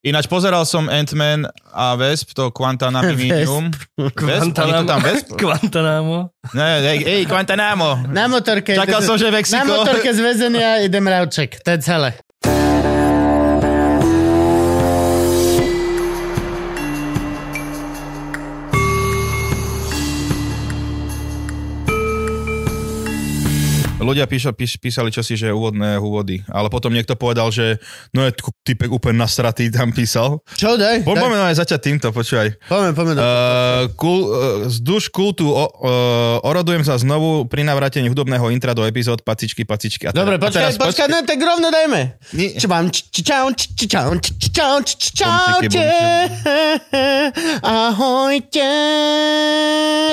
Ináč pozeral som Ant-Man a Vesp, to Quantanaminium. Vesp? Oni to tam Vesp? Guantanamo. Ne, ej, ej, Quantanamo. Na motorke. Čakal som, že Na Mexiko. motorke z väzenia idem ravček. To je celé. Ľudia píša, píš, písali čosi, že úvodné úvody. Ale potom niekto povedal, že no je typek úplne nasratý tam písal. Čo daj? Po, Daj. poďme aj začať týmto, počúvaj. Poďme, poďme. Uh, kul, uh, z duš kultu o, uh, orodujem sa znovu pri navrátení hudobného intra do epizód Pacičky, Pacičky. A Dobre, a počkaj, počkaj, no tak rovno dajme. Nie. Čau, čau, čau, čau, čau, čaute. Ahojte.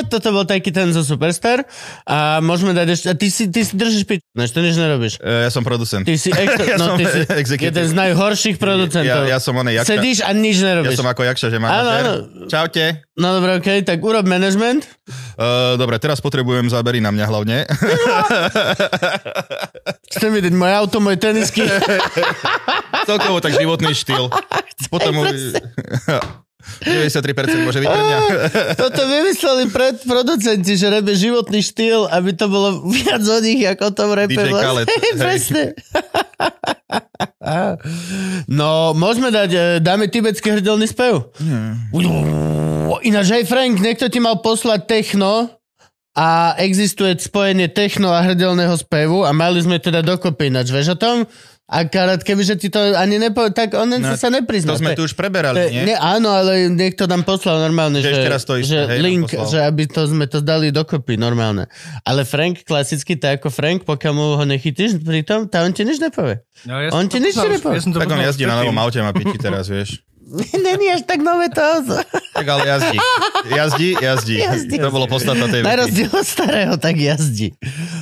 Toto bol taký ten zo Superstar. A môžeme dať ešte... A ty si, ty si držíš pič, než to nič nerobíš. Uh, ja som producent. Ty si, extra, Ja no, ty si executive. jeden z najhorších producentov. Ja, ja som oný, Jakša. Sedíš a nič Ja nerobíš. som ako Jakša, že Áno, manažer. áno. Čaute. No dobre, okej, tak urob management. Uh, dobre, teraz potrebujem zábery na mňa hlavne. Chcem vidieť moje auto, moje tenisky. Celkovo tak životný štýl. Potom... 93% môže byť pre mňa. Toto vymysleli pred producenti, že robia životný štýl, aby to bolo viac o nich, ako o tom repe. DJ Khaled, Hej, hej. presne. No, môžeme dať, e, dáme tibetský hrdelný spev. Ináč, hej Frank, niekto ti mal poslať techno a existuje spojenie techno a hrdelného spevu a mali sme teda dokopy ináč, vieš o tom? A karát, kebyže ti to ani nepo... Tak on No, sa neprizná. To sme tu už preberali, nie? nie, áno, ale niekto nám poslal normálne, Že že, ešte raz to isté, že hej, link, že aby to sme to dali dokopy normálne. Ale Frank, klasicky, tak ako Frank, pokiaľ mu ho nechytíš pri tom, tá on ti nič nepovie. No, ja On ti nič nepovie. ja Tak on jazdí na novom aute, má piči teraz, vieš. Není až tak nové to auto. Tak ale jazdí. Jazdí, jazdí. Jazdí. To bolo podstata tej Na rozdiel od starého, tak jazdí.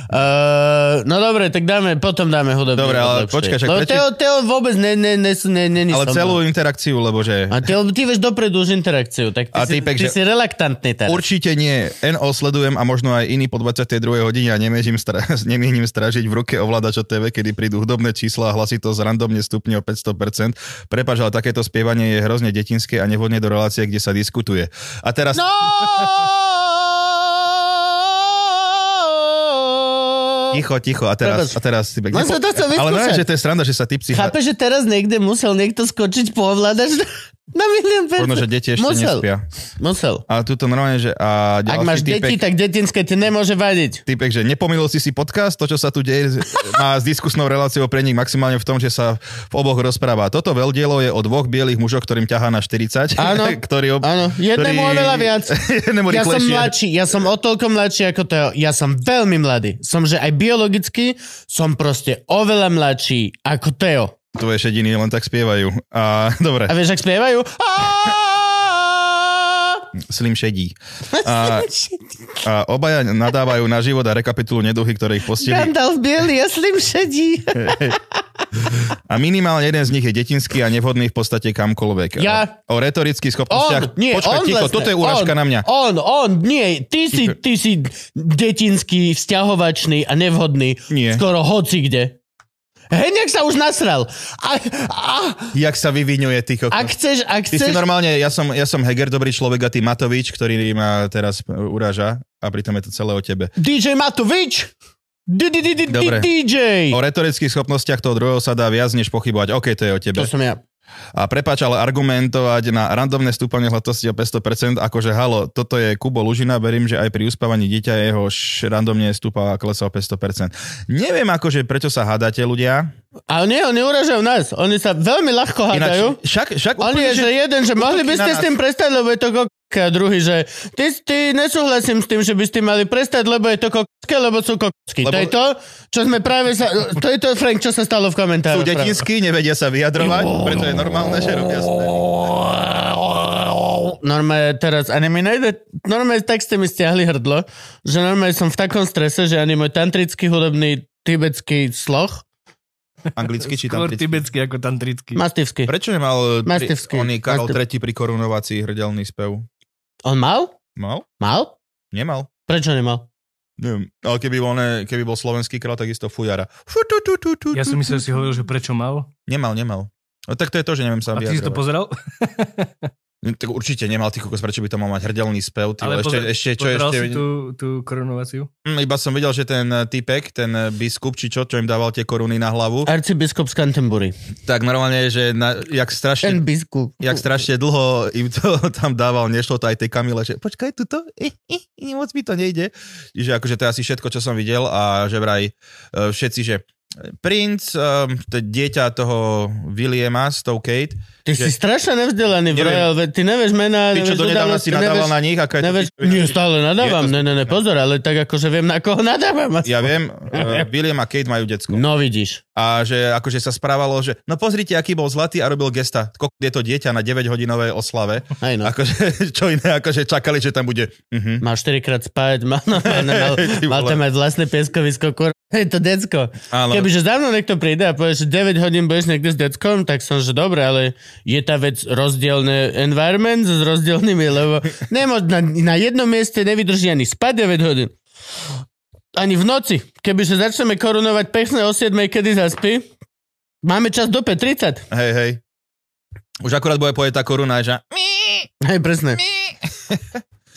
Uh, no dobre, tak dáme, potom dáme hudobný. Dobre, ale počkaj, však Lebo prečo- Teo, Teo vôbec ne, ne, ne, ne, ne, ne Ale celú interakciu, lebo že... A ty, ty vieš dopredu už interakciu, tak ty, A si, ty že- si relaktantný teraz. Určite nie. NO sledujem a možno aj iný po 22. hodine a nemienim, stra- nemienim stražiť v ruke ovládača TV, kedy prídu hudobné čísla a hlasitosť randomne stupne o 500%. Prepač, ale takéto spievanie je hrozne detinské a nevhodne do relácie, kde sa diskutuje. A teraz... No! Ticho, ticho. A teraz... A teraz typek, Len som to chcel ale no, že to je sranda, že sa ty psi... Chápeš, že teraz niekde musel niekto skočiť po ovládač na milión percent? Možno, že deti ešte musel. nespia. Musel. A tuto normálne, že... A Ak máš typek, deti, tak detinské ti nemôže vadiť. typek, že nepomýlil si si podcast, to, čo sa tu deje, má s diskusnou reláciou pre nich maximálne v tom, že sa v oboch rozpráva. Toto veľdielo je o dvoch bielých mužoch, ktorým ťahá na 40. Áno, ktorý, ob- áno. Jednému ktorý- oveľa viac. jednému Ja som mladší, ja som o toľko mladší ako Teo. Ja som veľmi mladý. Som, že aj biologicky som proste oveľa mladší ako Teo. Tvoje šediny len tak spievajú. A, dobre, A vieš, ak spievajú? Slim šedí. A, a obaja nadávajú na život a rekapitulujú neduhy, ktoré ich postihli. Gandalf bielý a slim šedí. A minimálne jeden z nich je detinský a nevhodný v podstate kamkoľvek. Ja- O retorických On, schopnostiach. nie, Počkaj, on ticho, lesne. toto je urážka on, na mňa. On, on, nie, ty si, ty si detinský, vzťahovačný a nevhodný. Nie. Skoro hoci kde. Heňak sa už nasral. A, a, Jak sa vyvinuje, ty kokos. ak chceš, ak Ty si chceš... normálne, ja som, ja som Heger, dobrý človek a ty Matovič, ktorý ma teraz uráža a pritom je to celé o tebe. DJ Matovič! DJ! O retorických schopnostiach toho druhého sa dá viac než pochybovať. OK, to je o tebe. To som ja. A prepáč, ale argumentovať na randomné stúpanie hladkosti o 500%, akože halo, toto je Kubo Lužina, verím, že aj pri uspávaní dieťa jeho randomne stúpa a klesá o 500%. Neviem akože, prečo sa hádate ľudia. A nie, oni uražajú nás. Oni sa veľmi ľahko hádajú. Ináč, však, však On je, úplne, že jeden, že mohli by ste s tým prestať, lebo je to. A druhý, že ty, ty nesúhlasím s tým, že by ste mali prestať, lebo je to koké, lebo sú kocky. Lebo- To je to, čo sme práve sa... To je to, Frank, čo sa stalo v sú komentároch. detinskí, nevedia sa vyjadrovať, preto je normálne, že robia. Normálne teraz, ani mi nejde, normálne tak ste mi stiahli hrdlo, že normálne som v takom strese, že ani môj tantrický hudobný tibetský sloh, Anglicky či Skôr tam tibetský ako tantrický. mastivský. Prečo nemal pri, Mastivský. oný Karol Mastiv- III pri korunovací hrdelný spev? On mal? Mal? Mal? Nemal. Prečo nemal? Neviem, ale keby bol, ne, keby bol slovenský král, tak isto fujara. Fu, tu, tu, tu, tu, Ja som myslel, tu. si hovoril, že prečo mal. Nemal, nemal. No tak to je to, že neviem sa A ty si to vyjadrovať. pozeral? Tak určite nemal ty kokos, prečo by to mal mať hrdelný spev. Ty, Ale ešte, pozer- ešte, čo ešte... si tú, tú korunovaciu? Hm, iba som videl, že ten eh, typek, ten eh, biskup, či čo, čo im dával tie koruny na hlavu, Arcibiskup z Canterbury. tak normálne, že na, jak Ten strašne biskup. jak strašne dlho im to tam dával, nešlo to aj tej Kamile, že počkaj, tuto, eh, eh, moc mi to nejde. Že akože to je asi všetko, čo som videl a že vraj eh, všetci, že princ, eh, to dieťa toho Williama s tou Kate, Ty že- si strašne nevzdelaný, Neviem. Royal, ty nevieš mená, ty čo donedávna si nadával nevieš- na nich, aká je to Nevieš, píč- nie, stále nadávam, to- ne, ne, ne, pozor, ale tak akože viem, na koho nadávam. Ja viem, uh, William a Kate majú decko. No vidíš. A že akože sa správalo, že no pozrite, aký bol zlatý a robil gesta. Kok je to dieťa na 9-hodinovej oslave. Aj no. Akože, čo iné, akože čakali, že tam bude. Uh-huh. Mal 4 krát spať, mal, mal, mal, Ty mal vole. tam mať vlastné pieskovisko, kur... Hej, to decko. Áno. Kebyže za mnou niekto príde a povie, že 9 hodín budeš niekde s deckom, tak som, že dobre, ale je tá vec rozdielne environment s rozdielnymi, lebo nemôž, na, na jednom mieste nevydrží ani spať 9 hodín. Ani v noci. Kebyže začneme korunovať pekné o 7, kedy zaspí, máme čas do 5.30. Hej, hej. Už akurát bude povedať tá koruna, že Hej, presne.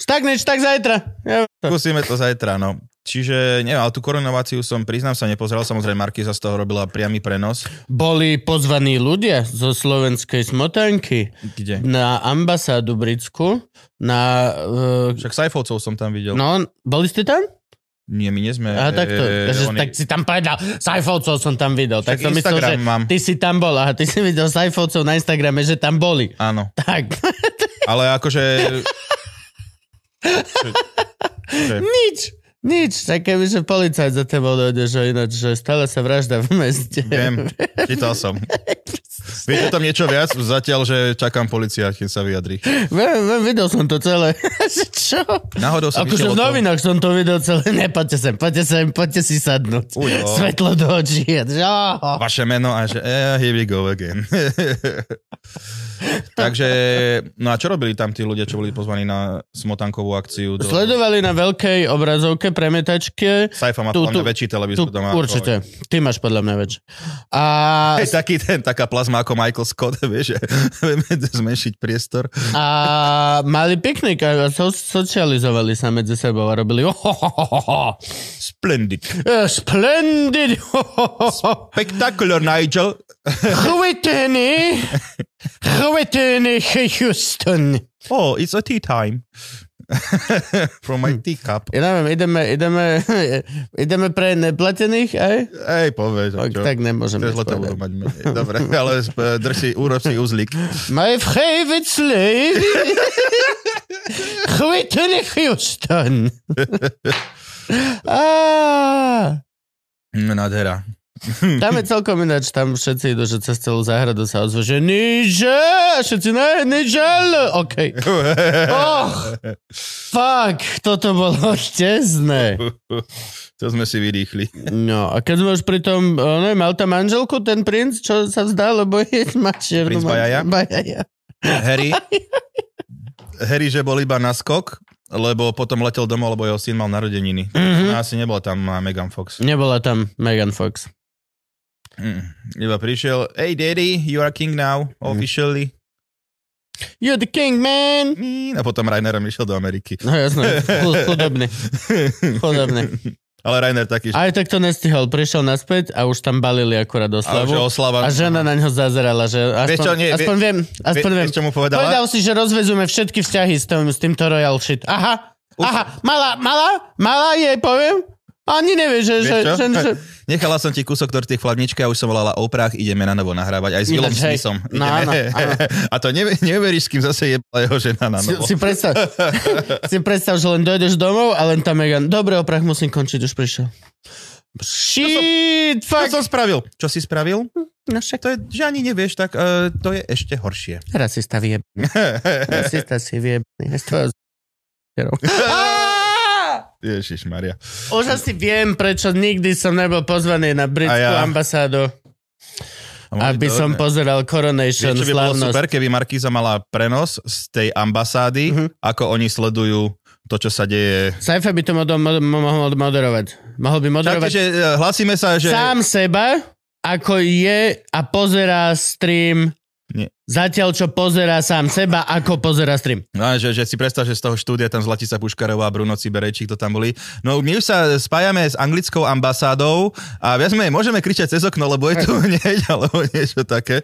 Tak neč, tak zajtra. Ja, skúsime to zajtra, no. Čiže, neviem, ale tú korunováciu som, priznám sa, nepozeral. Samozrejme, Markiza z toho robila priamy prenos. boli pozvaní ľudia zo slovenskej smotanky Kde? na ambasádu britskú, na... Uh, Však Sajfovcov som tam videl. no, boli ste tam? Nie, my nie sme... Aha, takto. e, Takže, oni- tak si tam povedal, Sajfovcov som tam videl. Tak Však som myslel, že mám. ty si tam bol. Aha, ty si videl Sajfovcov na Instagrame, že tam boli. Áno, Tak, ale akože... Nič. Nič, tak kebyže policajt za tebou dojde, že ináč, že stále sa vražda v meste. Viem, čítal som. Viete tam niečo viac? Zatiaľ, že čakám policia, kým sa vyjadri. Viem, viem, videl som to celé. Že Čo? Náhodou sa Akože v novinách som to videl celé. Ne, poďte sem, poďte sem, poďte si sadnúť. Ujo. Svetlo do očí. Že, vaše meno a že eh, here we go again. Takže, no a čo robili tam tí ľudia, čo boli pozvaní na smotankovú akciu? Do... Sledovali na veľkej obrazovke premietačke. Saifa má Tu- podľa mňa väčší televízor doma. ako- určite. Ty máš podľa mňa väčšie. A Hej, taký ten, taká plazma ako Michael Scott, vieš, že vieme zmenšiť priestor. A mali piknik a so, socializovali sa medzi sebou a robili ohohohoho. Splendid. Eh, Splendid. Spectacular, Nigel. Chviteny. Chviteny Houston. Oh, it's a tea time. From my teacup. Ja neviem, ideme, ideme, ideme pre neplatených, aj? Ej, povedz. Tak, čo? tak nemôžem Teraz nič to budú mať menej. Dobre, ale drž si, urob si uzlík. My favorite slave. Chviteny Houston. Mm, Nádhera. Tam je celkom ináč, tam všetci idú, že cez celú záhradu sa ozve, že niže, všetci ne, nižel, OK. Oh, fuck, toto bolo štezné. To sme si vyrýchli. No, a keď sme už pri tom, o, ne, mal tam manželku, ten princ, čo sa vzdal, lebo je má čiernu Princ Bajaja? Bajaja. Harry, Harry, že bol iba na skok, lebo potom letel domov, lebo jeho syn mal narodeniny. Mhm. No, asi nebola tam Megan Fox. Nebola tam Megan Fox. Mm. Iba prišiel, hey daddy, you are king now, officially. You're the king, man. Mm. A potom Rainer išiel do Ameriky. No jasné, chudobný, chudobný. Ale Rainer taký, Aj tak to nestihol, prišiel naspäť a už tam balili akurát a oslavu. oslava. A žena na ňo zazerala, že aspoň, Vieš čo, nie, aspoň vie- viem, aspoň Vie- viem. čo mu povedala? Povedal si, že rozvezujeme všetky vzťahy s, tým, s týmto royal shit. Aha, aha, malá, malá, malá jej poviem. Ani nevie, že... Vieš že, čo? že, že Nechala som ti kúsok torty v chladničke a už som volala o prách, ideme na novo nahrávať. Aj s hej. Smithom. No, Ideme. áno, áno. A to nevie, neveríš, s kým zase jebla jeho žena na si, novo. si, predstav, si predstav, že len dojdeš domov a len tam Megan, dobre, oprach musím končiť, už prišiel. Shit, Čo fuck. som spravil? Čo si spravil? No však To je, že ani nevieš, tak uh, to je ešte horšie. rasista vie. Rasista si vie. Z tvojho! Ježiš Maria. Už asi viem, prečo nikdy som nebol pozvaný na britskú A ja. ambasádu, aby som pozeral Coronation Vieš, čo by bolo slavnosť. super, keby Markíza mala prenos z tej ambasády, Mhm. ako oni sledujú to, čo sa deje. Saifa by to mohol, moderovať. Mohol by moderovať Takže e, hlasíme sa, že... sám seba, ako je a pozerá stream Nie. Zatiaľ, čo pozerá sám seba, ako pozerá stream. No, že, že si predstav, že z toho štúdia tam Zlatica Puškarová a Bruno Ciberejčík to tam boli. No my už sa spájame s anglickou ambasádou a viac menej môžeme kričať cez okno, lebo je tu hneď, alebo niečo také.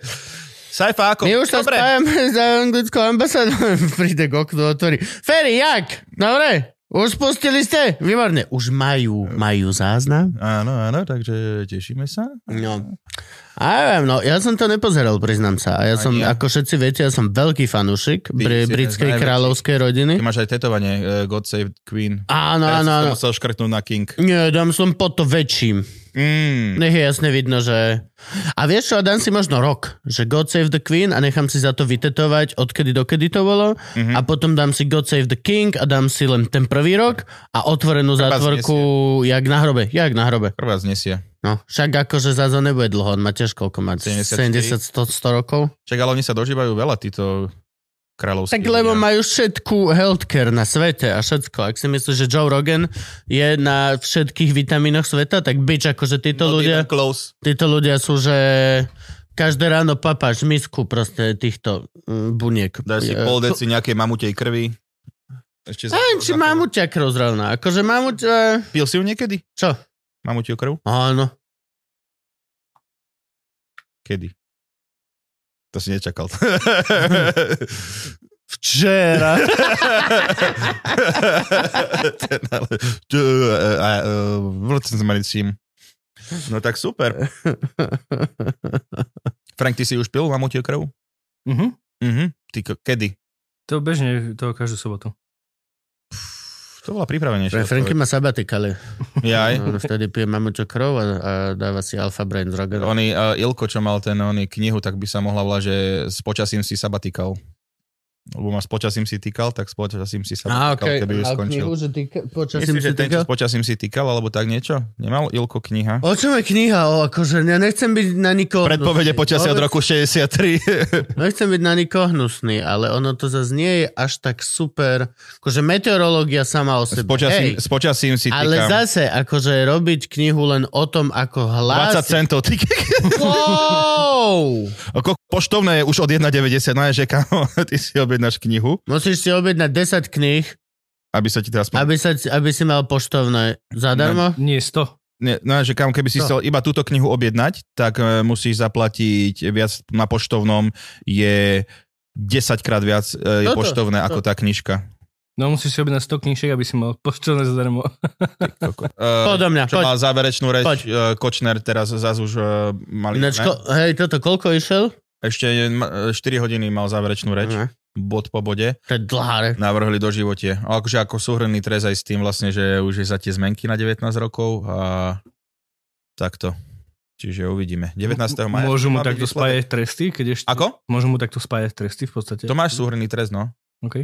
Saifa, ako? My už sa Dobre. spájame s anglickou ambasádou. Príde k oknu, otvorí. Ferry, jak? Dobre? Už spustili ste? Výborne. Už majú, majú záznam? Áno, áno, takže tešíme sa. No. A ja no, ja som to nepozeral, priznám sa. A ja som, ja. ako všetci viete, ja som veľký fanúšik br- britskej kráľovskej rodiny. Ty máš aj tetovanie uh, God Save Queen. Áno, áno, si to áno. musel škrtnúť na King. Nie, dám som pod to väčším. Mm. Nech je jasne vidno, že... A vieš čo, dám si možno rok, že God Save the Queen a nechám si za to vytetovať, odkedy dokedy to bolo Mhm. a potom dám si God Save the King a dám si len ten prvý rok a otvorenú Prvá zátvorku jak na hrobe, jak na hrobe. Prvá znesie. No, však akože zase nebude dlho, on má tiež koľko má, 74? 70, 100, 100 rokov. Však ale oni sa dožívajú veľa, títo kráľovskí. Tak lebo ľudia. majú všetku healthcare na svete a všetko. Ak si myslíš, že Joe Rogan je na všetkých vitamínoch sveta, tak bič, akože títo Not ľudia... close. Títo ľudia sú, že každé ráno papáš misku proste týchto mm, buniek. Dáš si pol deci nejakej mamutej krvi. Ešte za, Neviem, či mamuťa krv zrovna. Akože mamuť... e, Pil si ju niekedy? Čo? Mamutiu krv? Áno. Kedy? To si nečakal. Včera. Ten ale... A- s Maricím. No tak super. Frank, ty si už pil mamutiu krv? Mhm. Mhm. Ty ko- kedy? To bežne, to každú sobotu. To bola pripravenejšia. Franky má sabatikale. Jaj. On vtedy pije mamuťo krv a, a dáva si alfa brain z. Oni, uh, Ilko, čo mal ten oni, knihu, tak by sa mohla volať, že s počasím si sabatikal. Lebo má s počasím si týkal, tak s počasím si Á, sabatikal, okej. keby už skončil. knihu, že ty počasím Myslíš, si že ten, čo týkal? s počasím si týkal, alebo tak niečo? Nemal Ilko kniha? O čom je kniha? O, akože ja nechcem byť na nikoho Predpovede hnusný. počasia od roku 63. Nechcem byť na nikoho hnusný, ale ono to zase nie je až tak super. Akože meteorológia sama o s, sebe. počasím, Hej, s počasím si ale týkam. zase, akože robiť knihu len o tom, ako 20 hlásiť... centov. Ty, Wow! ako poštovné je už od 1,90. No je, že kamo, ty si objednáš knihu, Musíš si objednať 10 kníh, aby sa ti teraz... aby, sa, aby si mal poštovné zadarmo. Nie 100. Nie, no, že kam, keby si No. chcel iba túto knihu objednať, tak e, musíš zaplatiť viac na poštovnom, je 10 krát viac e, je Toto, poštovné to. ako tá knižka. No musíš si objednať 100 knížek, aby si mal poštovné zadarmo. Uh, Poď do mňa, čo poď. mal záverečnú reč, Poď. uh, Kočner teraz zase už uh, mali... Ináč, ne? ko, hej, toto koľko išiel? Ešte ma- 4 hodiny mal záverečnú reč, Ne, bod po bode. To je dlhá reč. Navrhli do živote. Ale akože ako súhrný trest aj s tým vlastne, že už je za tie zmenky na 19 rokov a takto. Čiže uvidíme. 19. maja. Môžu mu takto spájať tresty, keď ešte... Ako? Môžu mu takto spájať tresty v podstate. To máš súhrný trest, no. Okay.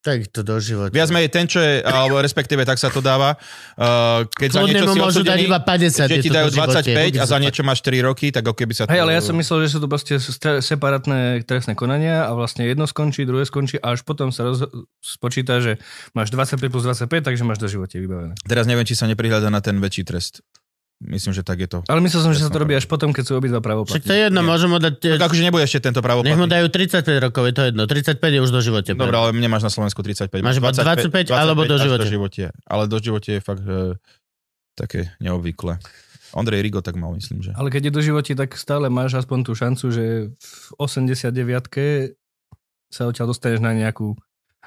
Tak to do života. Viac menej ten, čo je, alebo respektíve tak sa to dáva, uh, keď za Kľudne niečo si môžu dať odsudený, iba 50. že ti dajú do živote. 25 a za niečo máš 4 roky, tak keby sa to... Hej, ale ja som myslel, že sú to proste separátne trestné konania a vlastne jedno skončí, druhé skončí a až potom sa roz- spočíta, že máš 25 plus 25, takže máš do živote vybavené. Teraz neviem, či sa neprihľada na ten väčší trest. Myslím, že tak je to. Ale myslel som, že sa to robí až potom, keď sú Však obidva to pravoplatní. je jedno, Nie. môžem mu dať... Tak akože nebude ešte tento Nech mu pravoplatný. dajú 35 rokov, je to jedno. 35 je už do živote. Dobre, ale nemáš na Slovensku 35. Máš iba 25 alebo do živote. do živote. Ale do živote je fakt e, také neobvyklé. Ondrej Rigo tak mal, myslím, že. Ale keď je do živote, tak stále máš aspoň tú šancu, že v 89 sa odtiaľ dostaneš na nejakú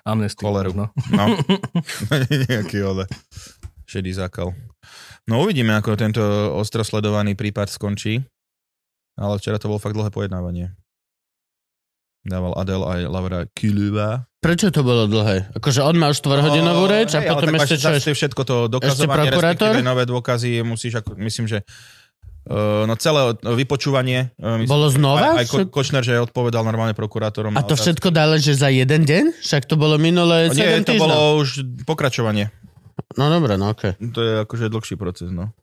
amnestiu. Choleru. možno. No. Nejaký ole. Šedý zákal. No uvidíme, ako tento ostro sledovaný prípad skončí. Ale včera to bolo fakt dlhé pojednávanie. Dával Adel aj Laura Kiluva. Prečo to bolo dlhé? Akože on má už 4-hodinovú reč a Hej, potom ešte čo? zase všetko to dokazovanie, respektíve nové dôkazy, musíš, ako, myslím, že uh, no celé vypočúvanie. Uh, myslím, Bolo znova? Aj, aj Ko- Kočner, že odpovedal normálne prokurátorom. A to otázky. všetko dále, že za jeden deň? Však to bolo minulé 7 Nie, to týždňov. bolo už pokračovanie. No dobre, no okej. To je akože dlhší proces, no.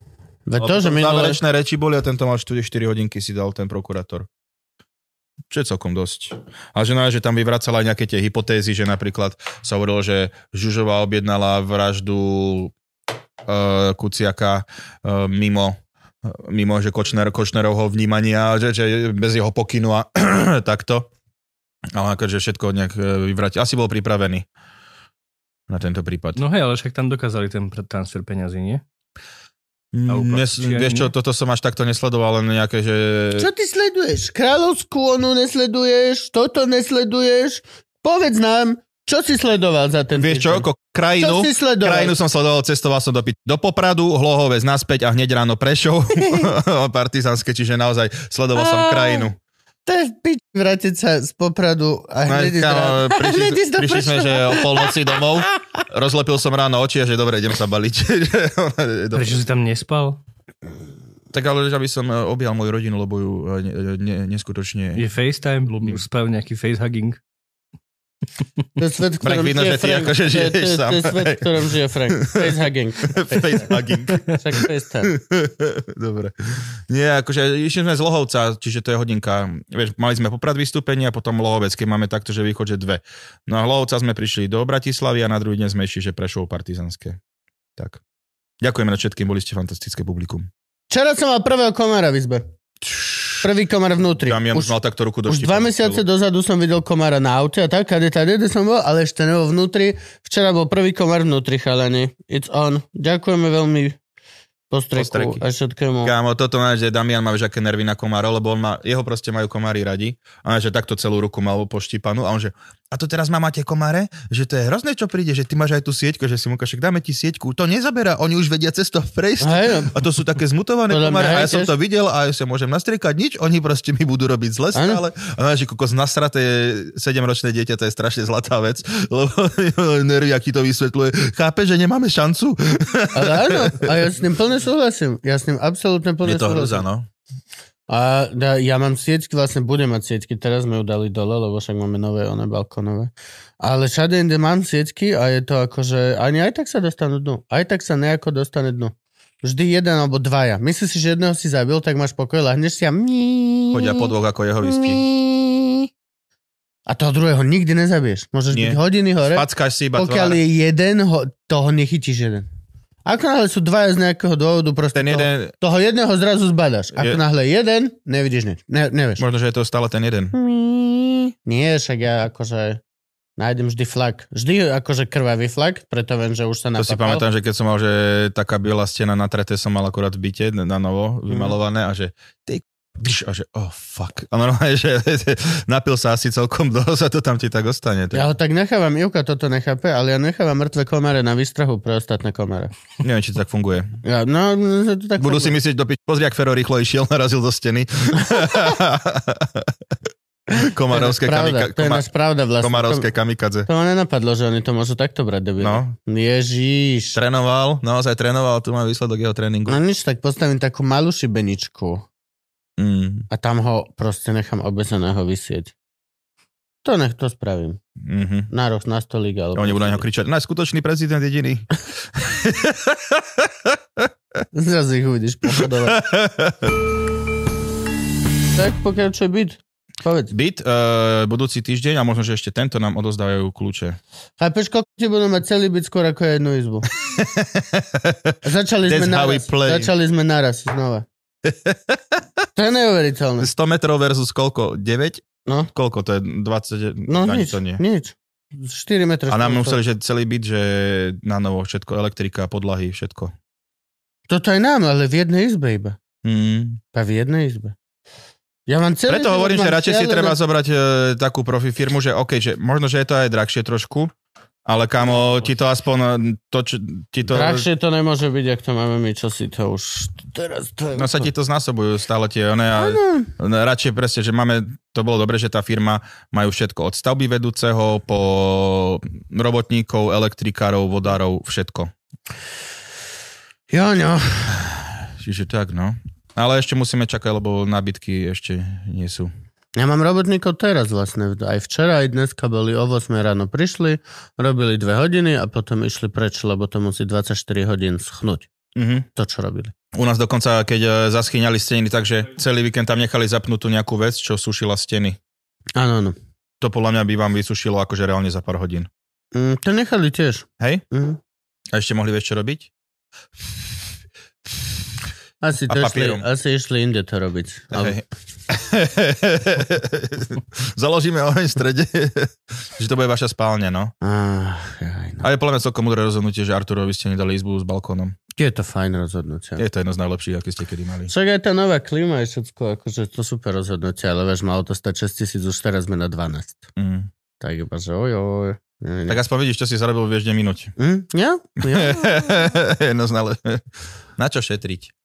Veď to, že minulé... Záverečné reči boli a tento mal štúdie 4 hodinky si dal ten prokurátor. Čo je celkom dosť. A že, no, že tam vyvracala aj nejaké tie hypotézy, že napríklad sa hovorilo, že Žužová objednala vraždu uh, Kuciaka uh, mimo mimo že Kočner, Kočnerovho vnímania, že, že bez jeho pokynu a takto. Ale akože všetko nejak e, vyvrátil. Asi bol pripravený na tento prípad. No hej, ale však tam dokázali ten transfer peňazí, nie? A Mm, Nes, vieš čo, toto som až takto nesledoval, len nejaké, že... Čo ty sleduješ? Kráľovskú onu nesleduješ? Toto nesleduješ? Povedz nám, čo si sledoval za ten Vieš čo, ako Čo krajinu, si sledoval? krajinu som sledoval, cestoval som do, do Popradu, Hlohovec naspäť a hneď ráno Prešov, partizanské, čiže naozaj sledoval som Á. krajinu. To je v piči vrátiť sa z Popradu a No, hneď ísť kámo, ráno. prišli, do prišli sme, že o polnoci domov, rozlepil som ráno oči a že dobre, idem sa baliť. Prečo si tam nespal? tak ale, aby som e, objal moju rodinu, lebo ju e, ne, ne, neskutočne... Je FaceTime? Ľúbim. Sprav nejaký facehugging? To je svet, v ktorom vidno, žije Frank. akože To je- to je-. To je svet, v ktorom žije Frank. Facehugging. Facehugging. Však FaceTime. Dobre. Nie, akože išli sme z Lohovca, čiže to je hodinka. Vieš, mali sme poprad vystúpenie a potom Lohovec, keď máme takto, že východ, že dve. No a Lohovca sme prišli do Bratislavy a na druhý deň sme išli, že prešlo partizanské. Tak. Ďakujeme na všetkým, boli ste fantastické publikum. Včera som mal prvého komára v izbe. Prvý komár vnútri. Damian Už, mal takto ruku do už dva mesiace dozadu som videl komára na aute a tak, kade kde som bol, ale ešte nebol vnútri. Včera bol prvý komár vnútri, chalani. It's on. Ďakujeme veľmi postreku a všetkému. Kámo, toto máš, že Damian má aké nervy na komárov, lebo on má, jeho proste majú komári radi. A že takto celú ruku mal poštípanú a on že, a to teraz má máte komáre? Že to je hrozné, čo príde, že ty máš aj tú sieťku, že si mu však dáme ti sieťku. To nezaberá, oni už vedia cesto prejsť. Hej, no. A to sú také zmutované komáre a ja som to videl a ja sa môžem nastriekať nič, oni proste mi budú robiť zle Áno. stále. A máš, že kokos nasraté 7-ročné dieťa, to je strašne zlatá vec, lebo nervy, aký to vysvetľuje. Chápe, že nemáme šancu? Ale áno, a ja s ním plne súhlasím. Ja s ním absolútne plne Je to súhlasím. hruza, no. A da, ja mám sieťky, vlastne budem mať sieťky, teraz sme ju dali dole, lebo však máme nové, one balkonové. Ale všade inde mám sieťky a je to akože, ani aj tak sa dostanú dnu. Aj tak sa nejako dostane dnu. Vždy jeden alebo dvaja. Myslíš si, že jedného si zabil, tak máš pokoj, lahneš si a mí, Chodia po dvoch ako jeho whisky. A toho druhého nikdy nezabiješ. Môžeš Nie. byť hodiny hore, Packáš si iba pokiaľ tvár. je jeden, ho, toho nechytíš jeden. Ako náhle sú dvaja z nejakého dôvodu, proste Ten toho, jeden, toho jedného zrazu zbadáš. Ako Je- náhle jeden, nevidíš nič. Ne, nevieš. možno, že je to stále ten jeden. Nie, však ja akože nájdem vždy flak. Vždy akože krvavý flak, preto viem, že už sa To si napapal. pamätám, že keď som mal, že taká biela stena na trete som mal akurát v byte na novo vymalované a že ty a že oh fuck. A normálne, že napil sa asi celkom dosť a to tam ti tak ostane. Ja ho tak nechávam, Ivka toto nechápe, ale ja nechávam mŕtve komáre na výstrahu pre ostatné komáre. Neviem, či to tak funguje. Ja, no, to tak Budú si funguje. myslieť, do pič, pozri, ak Fero rýchlo išiel, narazil do steny. Komarovské, to je pravda, kamika, to je koma, pravda vlastne. komarovské kamikadze. To, ma nenapadlo, že oni to môžu takto brať, debil. No, Ježíš. trénoval, naozaj trénoval, tu má výsledok jeho tréningu. No nič, tak postavím takú malú šibeničku Mm, a tam ho proste nechám obeseného vysieť. To nech to spravím. mm-hmm. Na roh, na stolík. Alebo Oni budú na neho kričať, no skutočný prezident jediný. Zrazu ich uvidíš pochodovať. tak čo je byt, povedz. Byt uh, budúci týždeň a možno, že ešte tento nám odozdávajú kľúče. Chápeš, koľko budú mať celý byt skôr ako jednu izbu. Začali sme That's naraz. Začali sme naraz znova. To je neuveriteľné. 100 metrov versus koľko? 9? No. Koľko to je? 20? No Ani nič, to nie. nič. 4 metre. A nám museli, že celý byt, že na novo všetko, elektrika, podlahy, všetko. Toto aj nám, ale v jednej izbe iba. Mm. Pa v jednej izbe. Ja mám celý Preto hovorím, že radšej si treba zobrať e, takú profi firmu, že OK, že možno, že je to aj drahšie trošku, ale kamo, ti to aspoň, e, to, čo, ti to, Drahšie to nemôže byť, ak to máme my, čo si to už... Teraz to je... no sa ti to znásobujú stále tie, one, a Áno. no, radšej presne, že máme, to bolo dobre, že tá firma majú všetko od stavby vedúceho po robotníkov, elektrikárov, vodárov, všetko. Joňo. Čiže tak, no. Ale ešte musíme čakať, lebo nábytky ešte nie sú. Ja mám robotníkov teraz vlastne. Aj včera, aj dneska boli o 8 ráno prišli, robili 2 hodiny a potom išli preč, lebo to musí 24 hodín schnúť. Mhm. To, čo robili. U nás dokonca, keď e, zaschýňali steny, takže celý víkend tam nechali zapnutú nejakú vec, čo sušila steny. Áno, áno. To podľa mňa by vám vysušilo akože reálne za pár hodín. Mm, to nechali tiež. Hej? Mm. A ešte mohli vieš čo robiť? Asi, A to išli, asi išli inde to robiť. Ale. Založíme oheň v strede, že to bude vaša spálňa, no. Ach, jaj, no. A je podľa mňa celkom múdre rozhodnutie, že Arturovi ste nedali izbu s balkónom. Je to fajn rozhodnutie. Je to jedno z najlepších, aké ste kedy mali. Však aj tá nová klíma je všetko, akože to super rozhodnutie, ale vieš, malo to stať 6 tisíc, už teraz sme na 12. Mm. Tak iba, že oj, oj. Nie, nie. Tak aspoň vidíš, čo si zarobil vieš minúť. Hm? Ja? Ja? jedno z najle... Na čo šetriť?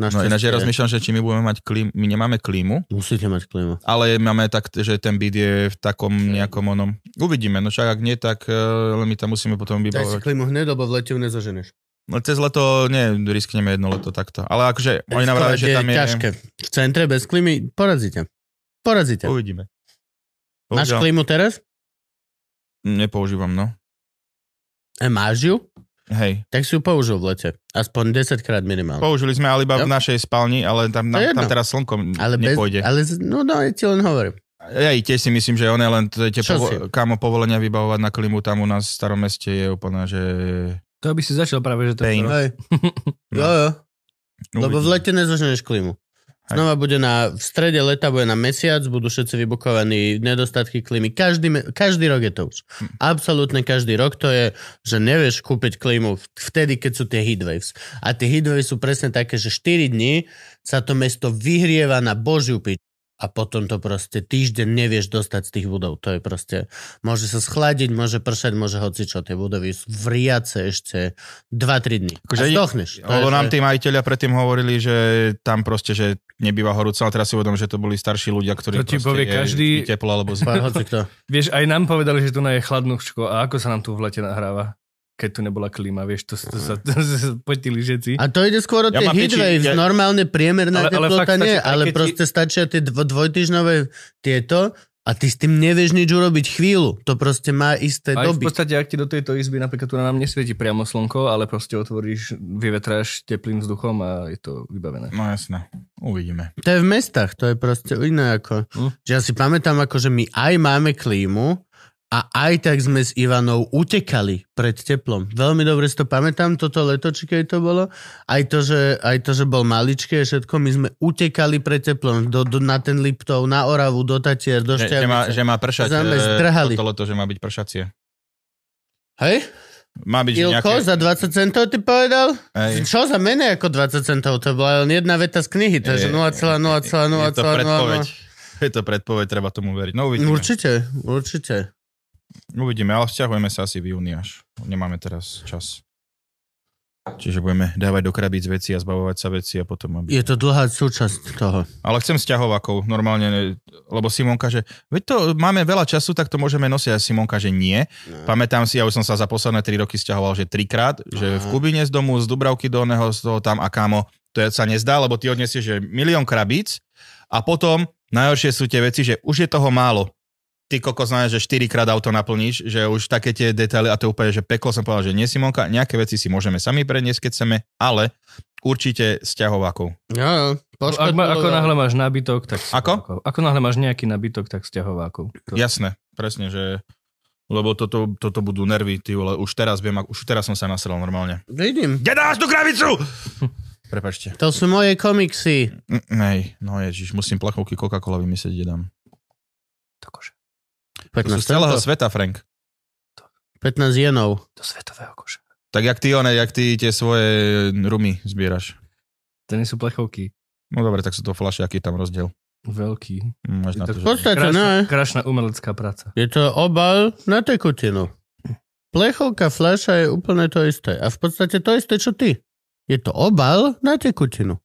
No ináč ja rozmýšľam, že či my budeme mať klím... My nemáme klímu, Musíte mať klímu. ale máme tak, že ten byt je v takom nejakom onom... Uvidíme, no však ak nie, tak eh, len my tam musíme potom Daj si vybavovať. klímu hneď, lebo v lete ju nezoženeš. No cez leto, nie, riskneme jedno leto takto. Ale akože oni nám že tam je... ťažké. V centre bez klímy porazíte. Porazíte. Uvidíme. Máš Bohužiaľ, klímu teraz? Nepoužívam, no. E, máš ju? Hej. Tak si ju použil v lete. Aspoň 10 krát minimálne. Použili sme ale iba Jo. v našej spálni, ale tam, je tam, teraz slnko Ale, bez, nepôjde. ale z- no, no, ja ti len hovorím. Ja i tiež si myslím, že one len t- tie povo- si? kámo povolenia vybavovať na klimu tam u nás v starom meste je úplne, že... To by si začal práve, že to. Hej. No. Jo, jo. Lebo v lete nezoženeš klimu. Znova bude na, v strede leta bude na mesiac, budú všetci vybukovaní nedostatky klímy. Každý, každý rok je to už. Hm. Absolútne každý rok to je, že nevieš kúpiť klímu vtedy, keď sú tie heatwaves. A tie heatwaves sú presne také, že 4 dní sa to mesto vyhrieva na božiu pič. A potom to proste týždeň nevieš dostať z tých budov. To je proste, môže sa schladiť, môže pršať, môže hocičo. Tie budovy sú vriace ešte 2-3 dní. Akože a zdochneš. To Lebo je, nám že- tí majiteľia predtým hovorili, že tam proste, že nebýva horúco, ale teraz si uvedom, že to boli starší ľudia, ktorí To ti povie je každý- teplo alebo hoci kto. Vieš, aj nám povedali, že tu na je chladnúčko a ako sa nám tu v lete nahráva, keď tu nebola klíma, vieš, to, to sa, to sa potili všetci. A to ide skôr o Ja tie mám piči- heatwaves. ja- Normálne priemerná Ale- ale teplota fakt nie, stačí, ale keď ti- proste stačia tie dvo, dvojtyžňové tieto a ty s tým nevieš nič urobiť chvíľu. To proste má isté Aj v doby. podstate, ak ti do tejto izby napríklad tu nám nesvieti priamo slnko, ale proste otvoríš, vyvetráš teplým vzduchom a je to vybavené. No jasné, uvidíme. To je v mestách, to je proste iné ako... Hm. Že ja si pamätám, ako že my aj máme klímu a aj tak sme s Ivanou utekali pred teplom. Veľmi dobre si to pamätám, toto leto, či keď to bolo. Aj to, že, aj to, že bol maličké všetko, my sme utekali pred teplom do, do, na ten Liptov, na Oravu, do Tatier, do Že, že, má, Šťavnice. že má pršať zdrhali. toto leto, že má byť pršacie. Hej? Má byť Ilko, nejaké... za 20 centov ty povedal? Hej. Čo za menej ako 20 centov? To bola len jedna veta z knihy, to je že 0,0,0,0. Je to predpoveď. Je to predpoveď, treba tomu veriť. No uvidíme. Určite, určite. Uvidíme, ale vzťahujeme sa asi v júni až. Nemáme teraz čas. Čiže budeme dávať do krabíc veci a zbavovať sa veci a potom... Aby... Je to dlhá súčasť toho. Ale chcem sťahovákov normálne, lebo Simonka, že veď to máme veľa času, tak to môžeme nosiť. A Simonka, že nie. No. Pamätám si, ja už som sa za posledné 3 roky sťahoval, že trikrát, že v. Kubine z domu, z Dubravky do oného, z toho tam a kámo, to sa nezdá, lebo ty odnesieš že milión krabíc a potom najhoršie sú tie veci, že už je toho málo. Ty koko znamená, že 4 krát auto naplníš, že už také tie detaily a to je úplne, že peklo som povedal, že nie Simonka, nejaké veci si môžeme sami preniesť, keď chceme, ale určite sťahovákov. Jo, jo. Ak ma, ako náhle máš nábytok, tak Ako? Ako náhle máš nejaký nábytok, tak sťahovákov. To... Jasné, presne, že lebo toto, toto budú nervy, ty vole, už teraz viem, už teraz som sa nasral normálne. Vidím. Kde dáš tú krabicu? Prepačte. To sú moje komiksy. Mm, Nej, no ježiš, musím plachovky Coca-Cola vymyslieť, kde dám. Kože. To sú 15 z celého sveta, Frank. 15 jenov. Do svetového koša. Tak jak ty, one, jak ty tie svoje rumy zbieraš. To nie sú plechovky. No dobre, tak sú to fľaše, aký tam rozdiel. Veľký. Mm, Máš na to. V podstate, Krásna, ne. krásna umelecká práca. Je to obal na tekutinu. Plechovka, fľaša je úplne to isté. A v podstate to isté, čo ty. Je to obal na tekutinu.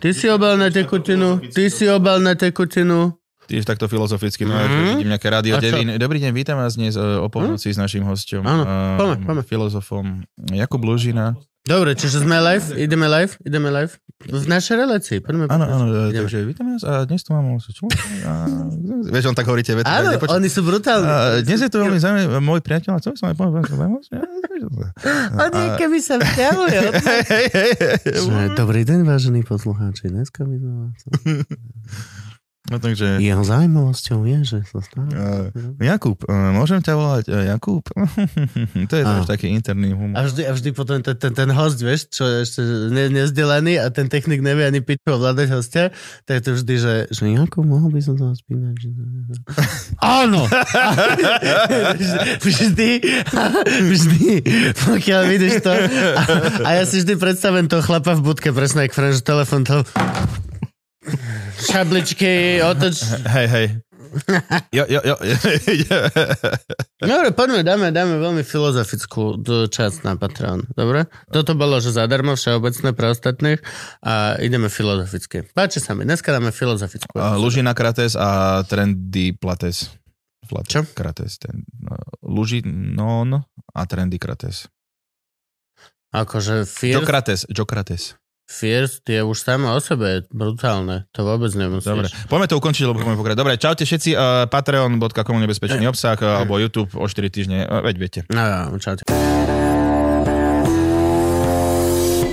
Ty si obal na tekutinu, ty si obal na tekutinu. Ty takto filozoficky, no Mhm. mm-hmm. vidím nejaké rádio? Devín. Dobrý deň, vítam vás dnes e, o polnoci s našim hosťom. Áno, e, poďme, poďme. Filozofom Jakub Lužina. Dobre, čiže sme live? Ideme live? Ideme live? V našej relácii. Poďme Áno, áno, e, takže vítam vás a dnes tu mám čo? A, vieš, on tak hovorí tie vety. Áno, nepočuť. oni sú brutálni. A, dnes je tu veľmi zaujímavý môj priateľ, a by som aj povedal? Oni keby sa vzťahujú. Že, Dobrý deň, vážení poslucháči. Dneska by sme... No takže... Jeho zaujímavosťou je, že sa stále... Uh, Jakub, uh, môžem ťa volať uh, Jakub? to je tiež taký interný humor. A vždy, a vždy potom ten, ten, ten host, vieš, čo je ešte ne, nezdelaný a ten technik nevie ani piť ovládať hostia, tak to vždy, že, že Jakub, mohol by som vás pýtať? Že... Áno! vždy, vždy, pokiaľ vidíš to. A, a ja si vždy predstavím toho chlapa v budke, presne jak French telefon, to šabličky, otoč. Hej, hej. Jo, jo, jo. Dobre, poďme, dáme, dáme veľmi filozofickú časť na Patreon. Dobre? Toto bolo, že zadarmo všeobecné pre ostatných a ideme filozoficky. Páči sa mi, dneska dáme filozofickú. Uh, Lužina Krates a Trendy Plates. Plates. Čo? Krates. Ten, uh, Lužinon a Trendy Krates. Akože Fierce, Jokrates. Jokrates. Fierce je už samo o sebe brutálne. To vôbec nemusíš. Dobre, poďme to ukončiť, lebo poďme pokračovať. Dobre, čaute všetci. Uh, Patreon.com nebezpečný obsah uh, alebo YouTube o 4 týždne. Uh, veď viete. No, no, čaute.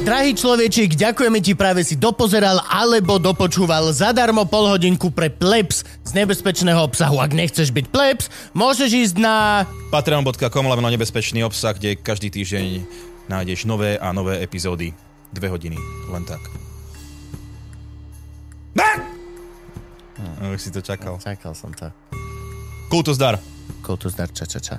Drahý človečik, ďakujeme ti práve si dopozeral alebo dopočúval zadarmo pol hodinku pre plebs z nebezpečného obsahu. Ak nechceš byť plebs, môžeš ísť na... Patreon.com lomeno nebezpečný obsah, kde každý týždeň nájdeš nové a nové epizódy. Dve hodiny, len tak. No, už si to čakal. Čakal som to. Kultus dar. Kultus dar, ča, ča, ča.